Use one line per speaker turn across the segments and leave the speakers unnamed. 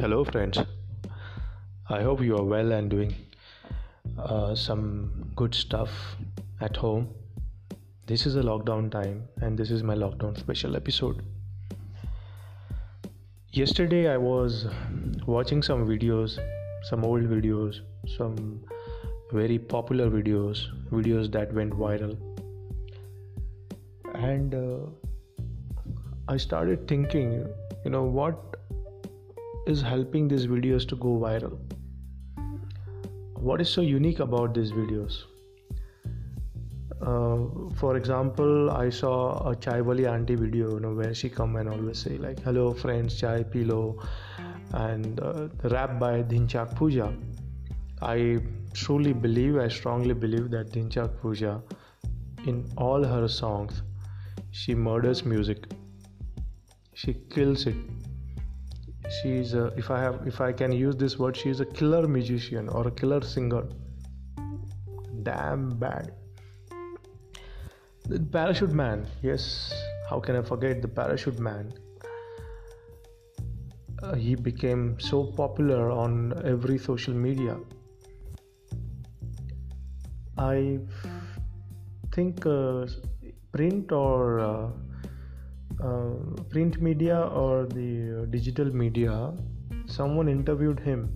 Hello, friends. I hope you are well and doing uh, some good stuff at home. This is a lockdown time, and this is my lockdown special episode. Yesterday, I was watching some videos, some old videos, some very popular videos, videos that went viral, and uh, I started thinking, you know, what is helping these videos to go viral? What is so unique about these videos? Uh, for example, I saw a chai wali auntie video, you know, where she come and always say like, "Hello friends, chai pilo," and uh, the rap by Dhinchak Pooja. I truly believe, I strongly believe that Dhinchak Pooja, in all her songs, she murders music. She kills it she's a, if i have if i can use this word she's a killer musician or a killer singer. Damn bad. The parachute man. Yes. How can i forget the parachute man? Uh, he became so popular on every social media. I think uh, print or uh, uh, print media or the digital media, someone interviewed him,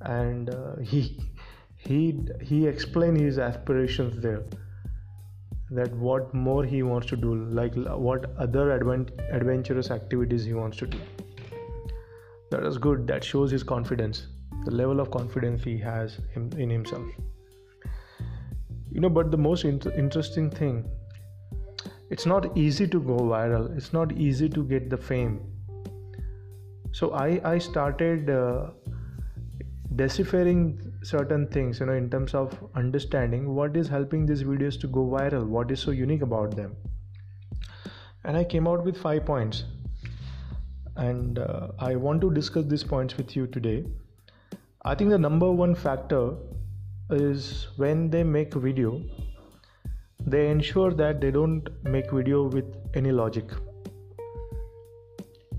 and uh, he he he explained his aspirations there. That what more he wants to do, like what other advent- adventurous activities he wants to do. That is good. That shows his confidence, the level of confidence he has in himself. You know, but the most inter- interesting thing it's not easy to go viral. It's not easy to get the fame. So i i started uh, deciphering certain things you know in terms of understanding what is helping these videos to go viral what is so unique about them. And i came out with five points. And uh, i want to discuss these points with you today. I think the number one factor is when they make a video they ensure that they don't make video with any logic.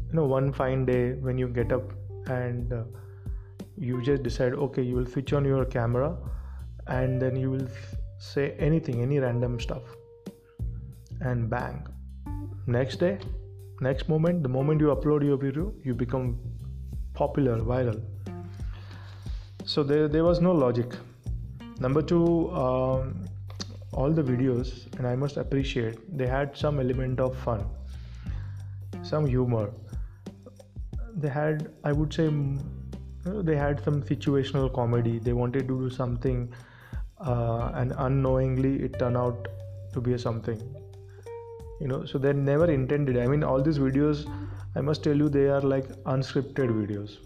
You know one fine day when you get up and uh, you just decide okay you will switch on your camera and then you will say anything any random stuff. And bang. Next day next moment the moment you upload your video you become popular viral. So there, there was no logic. Number two um, all the videos and i must appreciate they had some element of fun some humor. They had i would say they had some situational comedy. They wanted to do something uh, and unknowingly it turned out to be a something. You know so they never intended. I mean all these videos i must tell you they are like unscripted videos.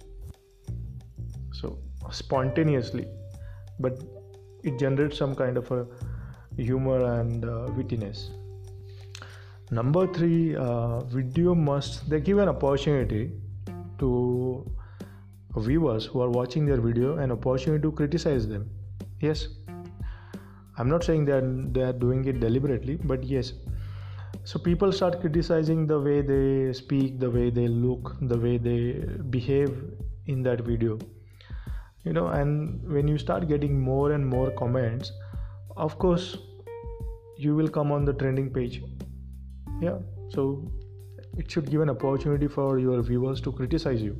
So spontaneously. But it generates some kind of a humor and uh, wittiness. Number three uh, video must they give an opportunity to viewers who are watching their video an opportunity to criticize them. Yes. I'm not saying that they are doing it deliberately but yes. So people start criticizing the way they speak the way they look the way they behave in that video. You know and when you start getting more and more comments of course you will come on the trending page. Yeah so it should give an opportunity for your viewers to criticize you.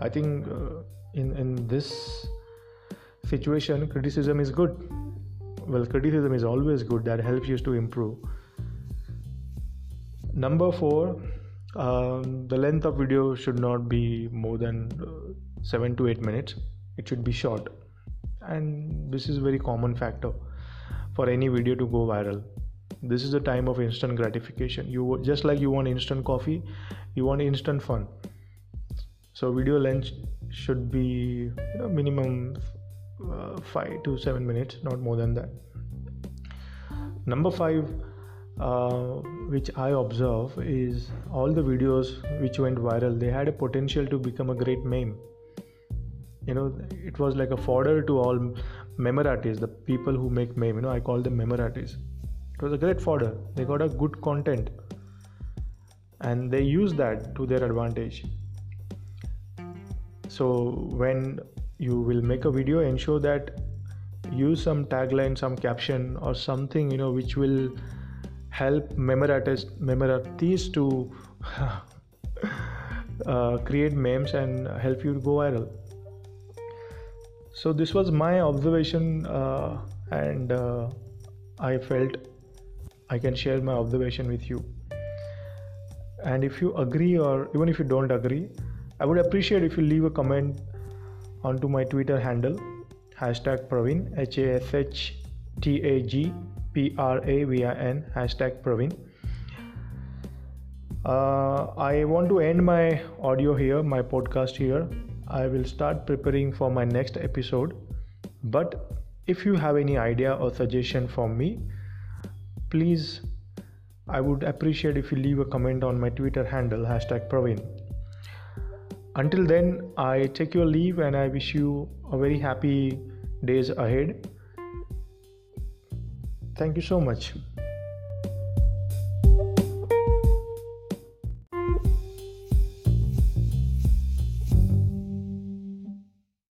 I think uh, in in this situation criticism is good. Well criticism is always good that helps you to improve. Number 4 um, the length of video should not be more than uh, 7 to 8 minutes. It should be short and this is very common factor for any video to go viral. This is the time of instant gratification. You just like you want instant coffee you want instant fun. So video length should be you know, minimum uh, 5 to 7 minutes not more than that. Number 5 uh, which i observe is all the videos which went viral they had a potential to become a great meme you know it was like a fodder to all memeratis the people who make meme you know i call them memeratis it was a great fodder. They got a good content. And they use that to their advantage. So when you will make a video ensure that use some tagline some caption or something you know which will help memorities memorities to uh, create memes and help you go viral so this was my observation uh, and uh, i felt i can share my observation with you. And if you agree or even if you don't agree i would appreciate if you leave a comment onto my twitter handle hashtag pravin h-a-s-h-t-a-g-p-r-a-v-i-n hashtag pravin. Uh, i want to end my audio here my podcast here i will start preparing for my next episode but if you have any idea or suggestion for me please I would appreciate if you leave a comment on my Twitter handle hashtag Pravin. Until then, I take your leave and I wish you a very happy days ahead. Thank you so much.